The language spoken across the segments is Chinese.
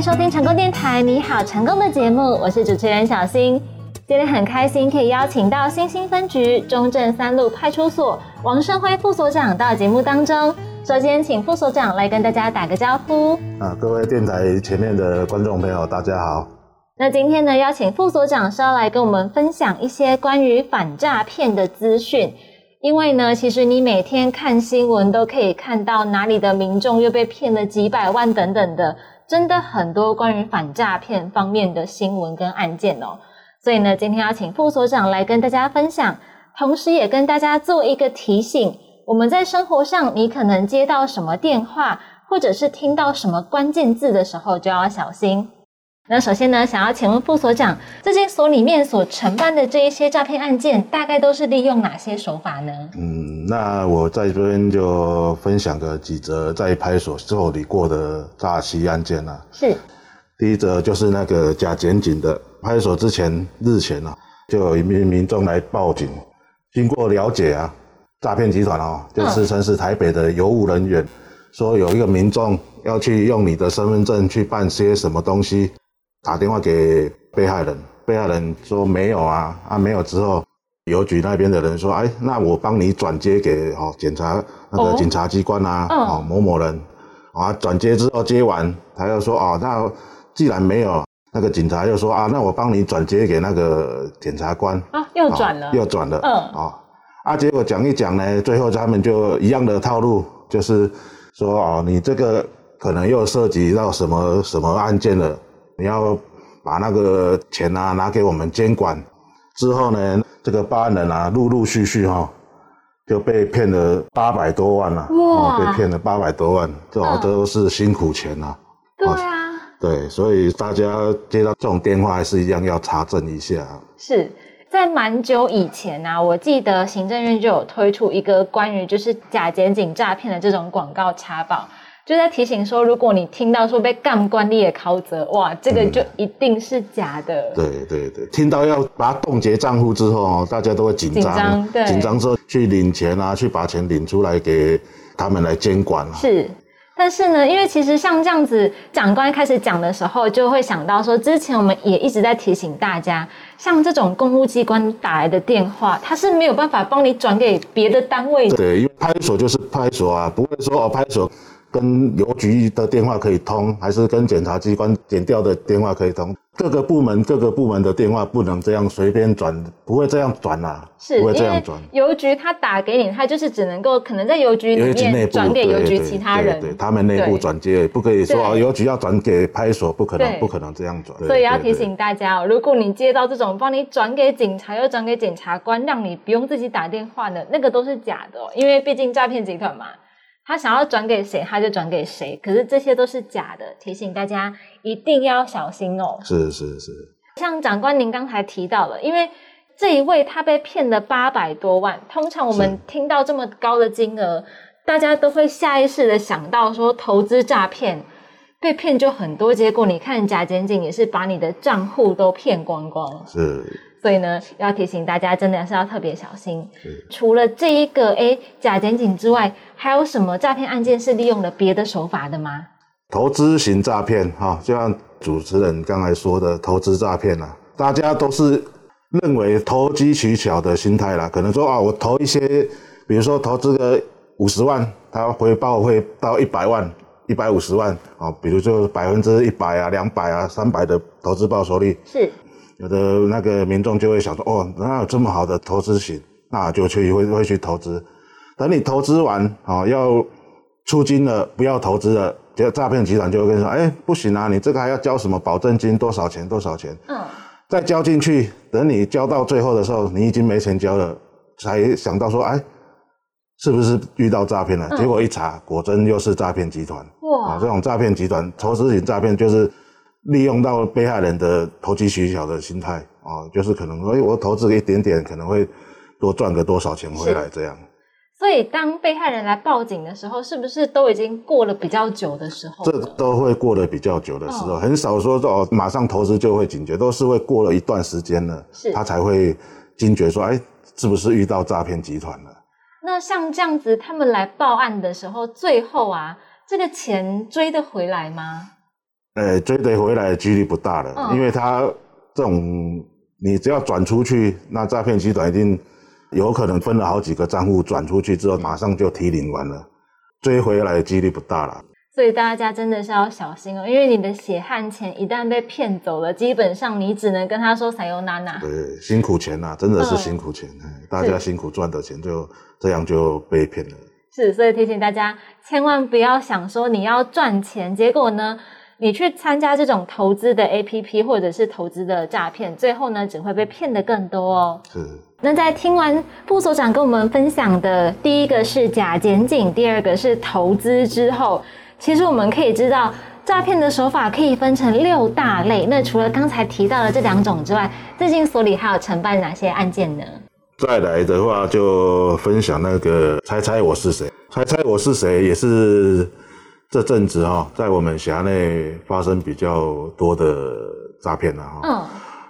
迎收听成功电台，你好，成功的节目，我是主持人小新。今天很开心可以邀请到新兴分局中正三路派出所王胜辉副所长到节目当中。首先，请副所长来跟大家打个招呼。啊，各位电台前面的观众朋友，大家好。那今天呢，邀请副所长是要来跟我们分享一些关于反诈骗的资讯。因为呢，其实你每天看新闻都可以看到哪里的民众又被骗了几百万等等的，真的很多关于反诈骗方面的新闻跟案件哦。所以呢，今天要请副所长来跟大家分享，同时也跟大家做一个提醒：我们在生活上，你可能接到什么电话，或者是听到什么关键字的时候，就要小心。那首先呢，想要请问副所长，这些所里面所承办的这一些诈骗案件，大概都是利用哪些手法呢？嗯，那我在这边就分享个几则在派出所受理过的诈欺案件啊。是，第一则就是那个假检警的派出所之前日前啊，就有一名民众来报警，经过了解啊，诈骗集团哦，就自称是台北的邮务人员，说有一个民众要去用你的身份证去办些什么东西。打电话给被害人，被害人说没有啊，啊没有之后，邮局那边的人说，哎，那我帮你转接给哦检察那个警察机关啊，哦某某人，啊转接之后接完，他又说，哦那既然没有，那个警察又说啊，那我帮你转接给那个检察官。啊，又转了，又转了，嗯，啊啊结果讲一讲呢，最后他们就一样的套路，就是说哦你这个可能又涉及到什么什么案件了。你要把那个钱啊拿给我们监管，之后呢，这个八人啊，陆陆续续哈就被骗了八百多万了，哇，被骗了八百多万，这都是辛苦钱呐。对啊，对，所以大家接到这种电话还是一样要查证一下。是在蛮久以前啊，我记得行政院就有推出一个关于就是假检警诈骗的这种广告查报。就在提醒说，如果你听到说被干官吏也考责，哇，这个就一定是假的。对对对，听到要把它冻结账户之后，大家都会紧张，紧张之后去领钱啊，去把钱领出来给他们来监管是，但是呢，因为其实像这样子，长官开始讲的时候，就会想到说，之前我们也一直在提醒大家，像这种公务机关打来的电话，他是没有办法帮你转给别的单位的。对，因为派出所就是派出所啊，不会说哦，派出所。跟邮局的电话可以通，还是跟检察机关检调的电话可以通？各个部门各个部门的电话不能这样随便转，不会这样转啦，是，不会这样转。邮局他打给你，他就是只能够可能在邮局里面转给邮局其他人，对他们内部转接，不可以说邮局要转给派出所，不可能，不可能这样转。所以要提醒大家哦，如果你接到这种帮你转给警察又转给检察官，让你不用自己打电话的，那个都是假的，因为毕竟诈骗集团嘛。他想要转给谁，他就转给谁。可是这些都是假的，提醒大家一定要小心哦。是是是。像长官您刚才提到了，因为这一位他被骗了八百多万。通常我们听到这么高的金额，大家都会下意识的想到说投资诈骗，被骗就很多。结果你看假检警也是把你的账户都骗光光。是。所以呢，要提醒大家，真的是要特别小心。除了这一个诶假检警之外，还有什么诈骗案件是利用了别的手法的吗？投资型诈骗，哈，就像主持人刚才说的，投资诈骗啊，大家都是认为投机取巧的心态啦。可能说啊，我投一些，比如说投资个五十万，它回报会到一百万、一百五十万啊，比如就百分之一百啊、两百啊、三百的投资报酬率是。有的那个民众就会想说，哦，哪有这么好的投资型，那就去会会去投资。等你投资完，哦，要出金了，不要投资了，结果诈骗集团就会跟你说，哎，不行啊，你这个还要交什么保证金，多少钱，多少钱？嗯。再交进去，等你交到最后的时候，你已经没钱交了，才想到说，哎，是不是遇到诈骗了？结果一查，果真又是诈骗集团。哇！这种诈骗集团，投资型诈骗就是。利用到被害人的投机取巧的心态啊，就是可能说，我投资一点点，可能会多赚个多少钱回来这样。所以，当被害人来报警的时候，是不是都已经过了比较久的时候？这都会过了比较久的时候，很少说哦，马上投资就会警觉，都是会过了一段时间了，他才会惊觉说，哎，是不是遇到诈骗集团了？那像这样子，他们来报案的时候，最后啊，这个钱追得回来吗？呃，追得回来的几率不大了，嗯因为他这种你只要转出去，那诈骗集团一定有可能分了好几个账户转出去之后，马上就提领完了，追回来的几率不大了。所以大家真的是要小心哦，因为你的血汗钱一旦被骗走了，基本上你只能跟他说“撒由娜娜对，辛苦钱呐、真的是嗯辛苦钱，哎大家辛苦赚的钱就这样就被骗了。”。是，所以提醒大家，千万不要想说你要赚钱，结果呢，你去参加这种投资的 APP 或者是投资的诈骗，最后呢只会被骗得更多哦。是，那在听完副所长跟我们分享的第一个是假检警，第二个是投资之后，其实我们可以知道，诈骗的手法可以分成六大类。那除了刚才提到的这两种之外，最近所里还有承办哪些案件呢？再来的话就分享那个猜猜我是谁，猜猜我是谁也是这阵子哈、在我们辖内发生比较多的诈骗了哈。嗯，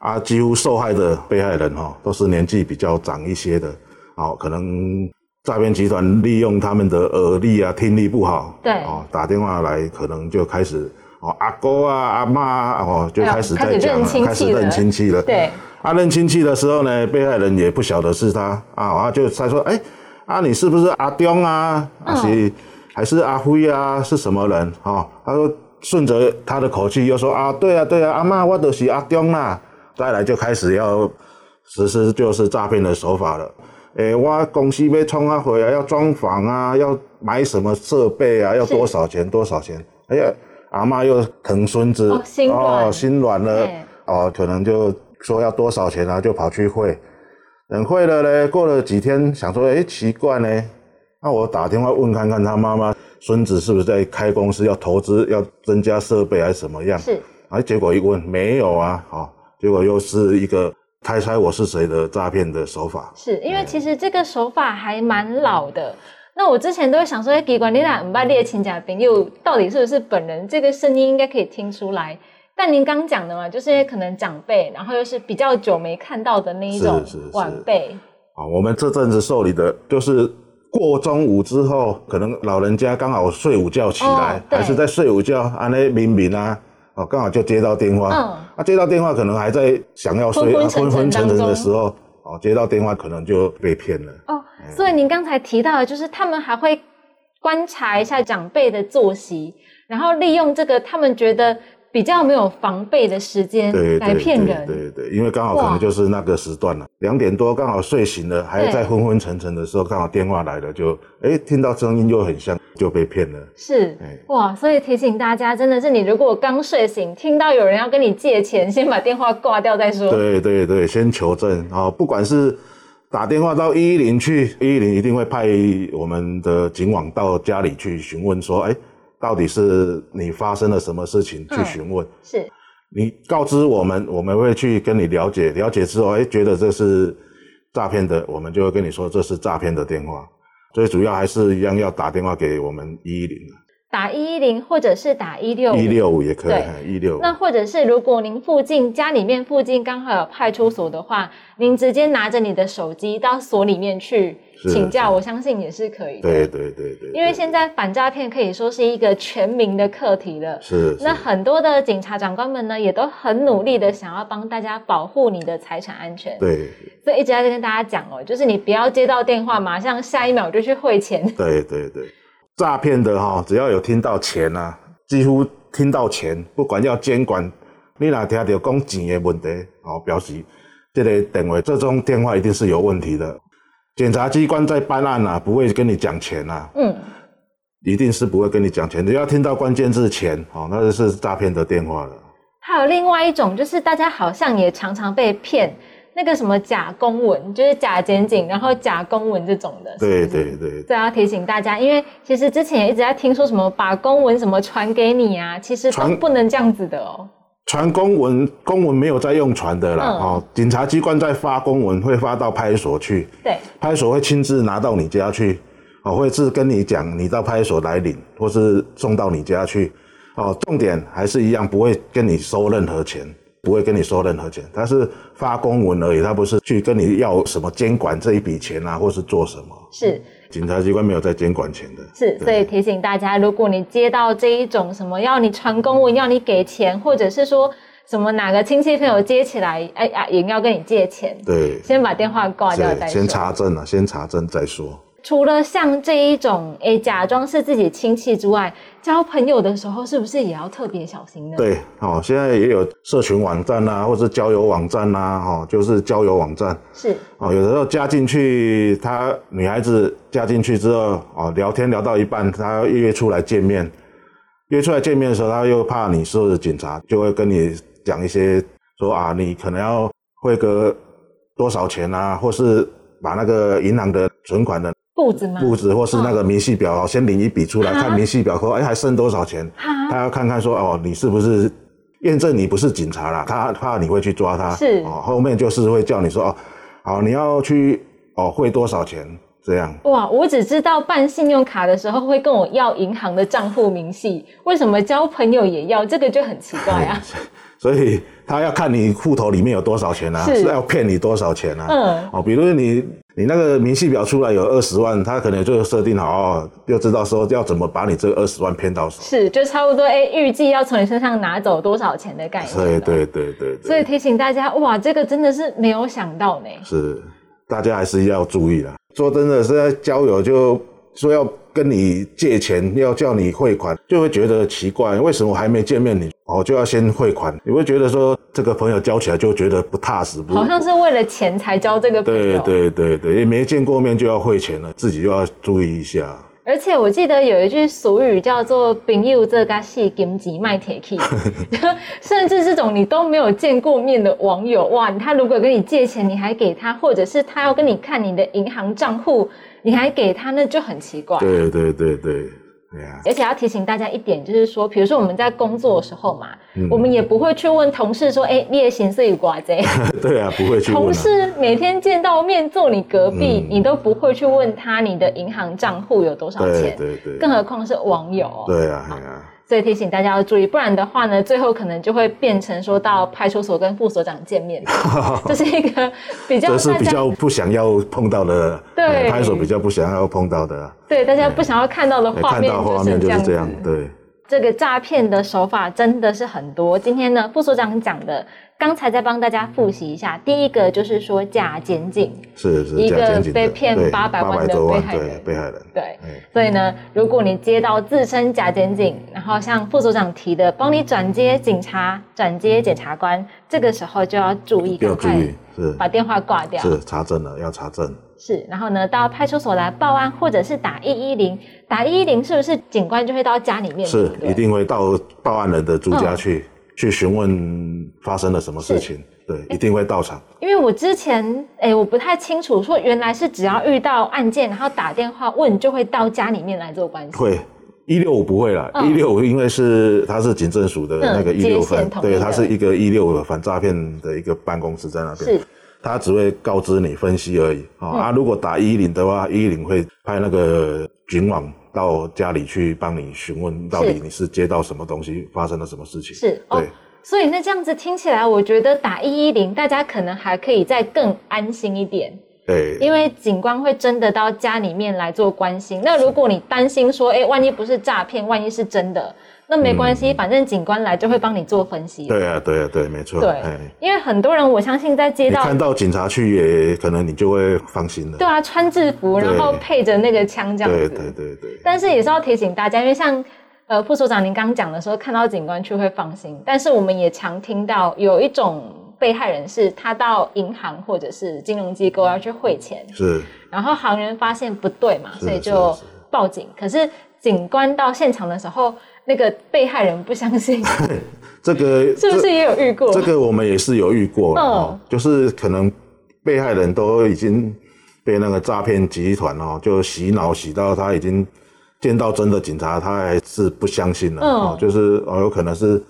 啊，几乎受害的被害人哈、都是年纪比较长一些的，哦，可能诈骗集团利用他们的耳力啊、听力不好，对。哦，打电话来可能就开始哦，阿哥啊、阿妈啊，哦，就开始在讲了开始认了亲戚了，对，啊，认亲戚的时候呢，被害人也不晓得是他啊，然后就他说，哎、啊，你是不是阿东啊？还是、还是阿辉啊？是什么人？哦，他说顺着他的口气又说啊，对啊，对啊，阿妈，我都是阿中啦。再来就开始要实施就是诈骗的手法了。诶、我公司要冲啊回啊，要装潢啊，要买什么设备啊，要多少钱？多少钱？哎呀，阿妈又疼孙子，哦心软哦，心软了，哦，可能就说要多少钱啊，就跑去汇。等会了呢，过了几天，想说，哎、奇怪呢，那我打电话问看看他妈妈，孙子是不是在开公司，要投资，要增加设备还是什么样？是啊，结果一问没有啊，哦，结果又是一个猜猜我是谁的诈骗的手法。是，因为其实这个手法还蛮老的。那我之前都会想说，哎，奇怪，你俩唔拜列亲家朋友到底是不是本人？这个声音应该可以听出来。但您刚讲的嘛，就是可能长辈，然后又是比较久没看到的那一种晚辈，啊，我们这阵子受理的就是过中午之后，可能老人家刚好睡午觉起来，哦还是在睡午觉，安那明明啊，哦，刚好就接到电话，嗯。啊，接到电话可能还在想要睡，啊昏昏沉沉的时候，哦，接到电话可能就被骗了。哦，所以您刚才提到的，就是他们还会观察一下长辈的作息，然后利用这个他们觉得比较没有防备的时间对来对对骗人。对对，因为刚好可能就是那个时段了，两点多刚好睡醒了，还在昏昏沉沉的时候，刚好电话来了，就哎听到声音又很像，就被骗了。是哎哇，所以提醒大家，真的是你如果刚睡醒，听到有人要跟你借钱，先把电话挂掉再说。对对对，先求证啊、不管是打电话到一一零去，一一零一定会派我们的警网到家里去询问，说，哎，到底是你发生了什么事情去嗯询问。是你告知我们，我们会去跟你了解，了解之后，哎，觉得这是诈骗的，我们就会跟你说这是诈骗的电话。最主要还是一样要打电话给我们一一零，打一一零或者是打一六一六五也可以，一六五。那或者是如果您附近家里面附近刚好有派出所的话，您直接拿着你的手机到所里面去请教，我相信也是可以的。对对对对，因为现在反诈骗可以说是一个全民的课题了。是是那很多的警察长官们呢，也都很努力的想要帮大家保护你的财产安全。对所以一直在跟大家讲哦，就是你不要接到电话，马上下一秒就去汇钱。对对对，诈骗的哈、只要有听到钱啊，几乎听到钱，不管要监管，你哪听到讲钱的问题，哦，表示这个电话这种电话一定是有问题的。检察机关在办案啊，不会跟你讲钱啊，嗯，一定是不会跟你讲钱。只要听到关键字钱，哦，那就是诈骗的电话了。还有另外一种，就是大家好像也常常被骗，那个什么假公文，就是假检警，然后假公文这种的。对对对这要提醒大家，因为其实之前也一直在听说什么把公文什么传给你啊，其实都传不能这样子的哦。传公文，公文没有在用传的啦，嗯哦，警察机关在发公文会发到派出所去，对，派出所会亲自拿到你家去，哦，会是跟你讲，你到派出所来领，或是送到你家去，哦，重点还是一样，不会跟你收任何钱，不会跟你收任何钱，他是发公文而已，他不是去跟你要什么监管这一笔钱啊，或是做什么。是警察机关没有在监管钱的。是，所以提醒大家，如果你接到这一种什么要你传公文、要你给钱，或者是说什么哪个亲戚朋友接起来，哎呀，也要跟你借钱，对，先把电话挂掉再说。先查证啊，先查证再说。除了像这一种诶假装是自己亲戚之外，交朋友的时候是不是也要特别小心呢？对，哦，现在也有社群网站啊，或是交友网站啊，哦，就是交友网站是哦，有的时候加进去，她女孩子加进去之后，哦，聊天聊到一半，她约出来见面，约出来见面的时候，她又怕你是警察，就会跟你讲一些说啊，你可能要汇个多少钱啊，或是把那个银行的存款的。步子吗？步子或是那个明细表，先领一笔出来，看明细表，说哎还剩多少钱？他要看看说哦，你是不是验证你不是警察啦？他怕你会去抓他，是哦，后面就是会叫你说哦，好你要去哦汇多少钱这样。哇，我只知道办信用卡的时候会跟我要银行的账户明细，为什么交朋友也要？这个就很奇怪啊。所以他要看你户头里面有多少钱啊，是要骗你多少钱啊？嗯，哦，比如你。你那个明细表出来有二十万，他可能就设定好哦，就知道说要怎么把你这二十万骗到手。是，就差不多哎，预计要从你身上拿走多少钱的概念。对对对对。所以提醒大家，哇，这个真的是没有想到呢。是，大家还是要注意啦。说真的，是在交友就说要跟你借钱，要叫你汇款，就会觉得奇怪，为什么还没见面你？哦，就要先汇款，你会觉得说这个朋友交起来就觉得不踏实，好像是为了钱才交这个朋友。对对对对，也没见过面就要汇钱了，自己就要注意一下。而且我记得有一句俗语叫做“朋友这个是金鸡卖铁器”，甚至这种你都没有见过面的网友，哇，他如果跟你借钱，你还给他，或者是他要跟你看你的银行账户，你还给他，那就很奇怪。对对对对。而且要提醒大家一点，就是说，比如说我们在工作的时候嘛，我们也不会去问同事说：“哎，你的形式有寡贼？” 对啊，不会去。同事每天见到面坐你隔壁，你都不会去问他你的银行账户有多少钱。对对。更何况是网友。对啊，对啊。所以提醒大家要注意，不然的话呢，最后可能就会变成说到派出所跟副所长见面，这是一个比较，这是比较不想要碰到的，对，派出所比较不想要碰到的，对，大家不想要看到的画面就是这样，对。这个诈骗的手法真的是很多。今天呢，副所长讲的，刚才再帮大家复习一下。第一个就是说假检警，是是一个被骗八百万的被害人，被害人。对，所以呢，如果你接到自称假检警，然后像副组长提的，帮你转接警察、转接检察官，这个时候就要注意，要注意，是把电话挂掉，是查证了，要查证。是，然后呢，到派出所来报案，或者是打一一零，打一一零是不是警官就会到家里面？是，一定会到报案人的住家去，去询问发生了什么事情。对，一定会到场。因为我之前，哎，我不太清楚，说原来是只要遇到案件，然后打电话问，就会到家里面来做关系。会，一六五不会了，一六五因为是他是警政署的那个一六分，对，他是一个一六反诈骗的一个办公室在那边。是。他只会告知你分析而已啊！如果打一零的话，一零会派那个警网到家里去帮你询问，到底你是接到什么东西，发生了什么事情。是，对。所以那这样子听起来，我觉得打一一零，大家可能还可以再更安心一点。对，因为警官会真的到家里面来做关心。那如果你担心说，哎，万一不是诈骗，万一是真的，那没关系，反正警官来就会帮你做分析。对啊，对啊，对，没错。对，因为很多人，我相信在街道看到警察去，也可能你就会放心了。对啊，穿制服，然后配着那个枪这样子。对对对对。但是也是要提醒大家，因为像呃副所长您刚刚讲的时候，看到警官去会放心，但是我们也常听到有一种。被害人是他到银行或者是金融机构要去汇钱，是，然后行员发现不对嘛，所以就报警。可是警官到现场的时候，那个被害人不相信，这个 是不是也有遇过？这个我们也是有遇过，嗯，就是可能被害人都已经被那个诈骗集团哦，就洗脑洗到他已经见到真的警察，他还是不相信了，哦，就是哦有可能是。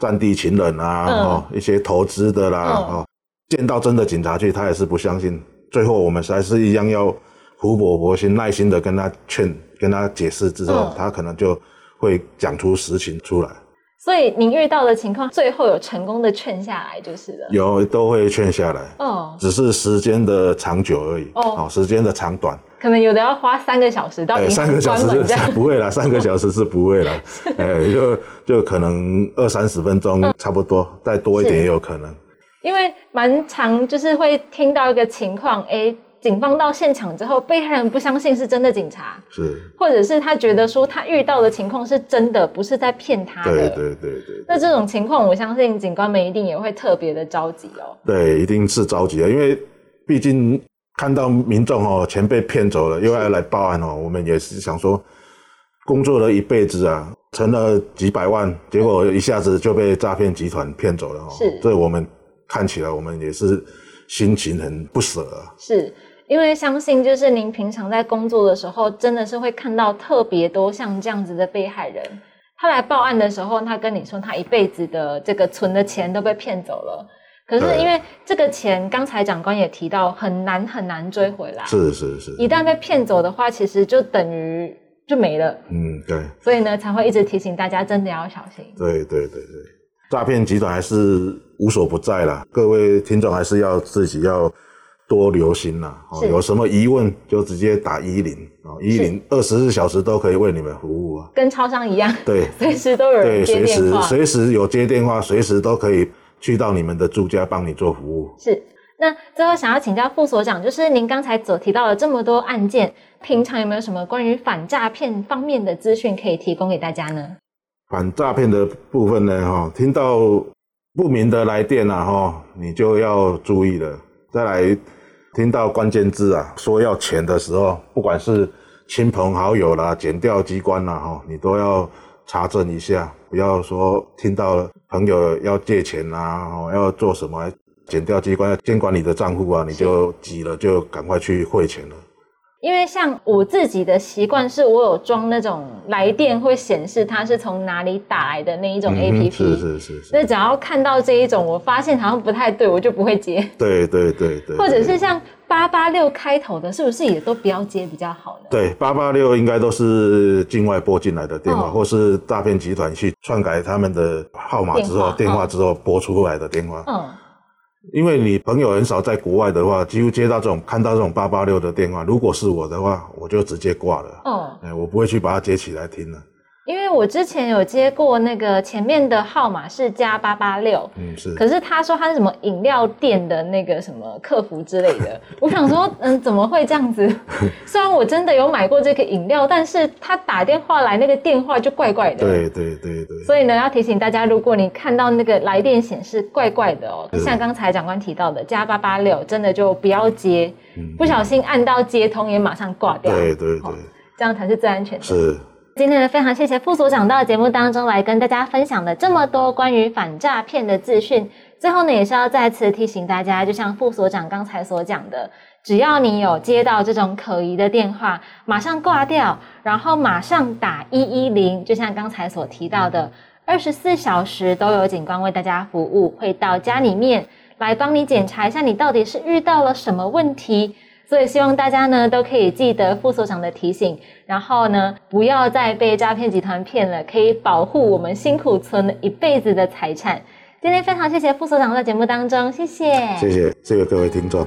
战地情人啊，哦，一些投资的啦，哦，见到真的警察去，他也是不相信。最后我们还是一样要苦口婆心、耐心的跟他劝、跟他解释之后，他可能就会讲出实情出来。所以您遇到的情况，最后有成功的劝下来就是了。有都会劝下来，哦，只是时间的长久而已，哦，时间的长短。可能有的要花三个小时到银三个小时是。不会了，三个小时是不会了，哎，就就可能二三十分钟差不多，再多一点也有可能。因为蛮常就是会听到一个情况，哎，警方到现场之后，被害人不相信是真的警察，是，或者是他觉得说他遇到的情况是真的，不是在骗他的。对对对对那这种情况，我相信警官们一定也会特别的着急哦。对，一定是着急的，因为毕竟看到民众哦钱被骗走了，又要来报案哦，我们也是想说，工作了一辈子啊，存了几百万，结果一下子就被诈骗集团骗走了哦。是这我们看起来我们也是心情很不舍啊。是因为相信，就是您平常在工作的时候，真的是会看到特别多像这样子的被害人。他来报案的时候，他跟你说他一辈子的这个存的钱都被骗走了。可是因为这个钱，刚才长官也提到，很难很难追回来。是是是，一旦被骗走的话，其实就等于就没了。嗯，对。所以呢，才会一直提醒大家，真的要小心。对对对对，诈骗集团还是无所不在啦，各位听众还是要自己要多留心啦。哦，有什么疑问就直接打一零哦，一零二十四小时都可以为你们服务啊。跟超商一样，对 随时都有人对，接随电话。时随时有接电话，随时都可以去到你们的住家帮你做服务。是。那最后想要请教副所长，就是您刚才所提到的这么多案件，平常有没有什么关于反诈骗方面的资讯可以提供给大家呢？反诈骗的部分呢，哈，听到不明的来电啊，哈，你就要注意了。再来，听到关键字啊，说要钱的时候，不管是亲朋好友啦、检调机关啦，哈，你都要查证一下，不要说听到朋友要借钱啊，哦，要做什么，检调机关要监管你的账户啊，你就急了，就赶快去汇钱了。因为像我自己的习惯是，我有装那种来电会显示它是从哪里打来的那一种嗯 A P 哼是 P，是是是，那只要看到这一种，我发现好像不太对，我就不会接。对对对对，或者是像八八六开头的，是不是也都不要接比较好呢？对，八八六应该都是境外拨进来的电话，哦或是诈骗集团去篡改他们的号码之后，电话之后拨出来的电话。嗯，因为你朋友很少在国外的话，几乎接到这种看到这种八八六的电话，如果是我的话，我就直接挂了。哦，哎，我不会去把它接起来听了。因为我之前有接过那个前面的号码是加八八六，嗯，是。可是他说他是什么饮料店的那个什么客服之类的，我想说，嗯，怎么会这样子？虽然我真的有买过这个饮料，但是他打电话来那个电话就怪怪的。。对对对对。所以呢，要提醒大家，如果你看到那个来电显示怪怪的哦，像刚才长官提到的加八八六，真的就不要接，嗯不小心按到接通也马上挂掉，对对对好，这样才是最安全的。是。今天呢，非常谢谢副所长到节目当中来跟大家分享了这么多关于反诈骗的资讯。最后呢，也是要再次提醒大家，就像副所长刚才所讲的，只要你有接到这种可疑的电话，马上挂掉，然后马上打一一零，就像刚才所提到的，二十四小时都有警官为大家服务，会到家里面来帮你检查一下你到底是遇到了什么问题。所以希望大家呢都可以记得副所长的提醒，然后呢不要再被诈骗集团骗了，可以保护我们辛苦存了一辈子的财产。今天非常谢谢副所长在节目当中，谢谢，谢谢，谢谢各位听众。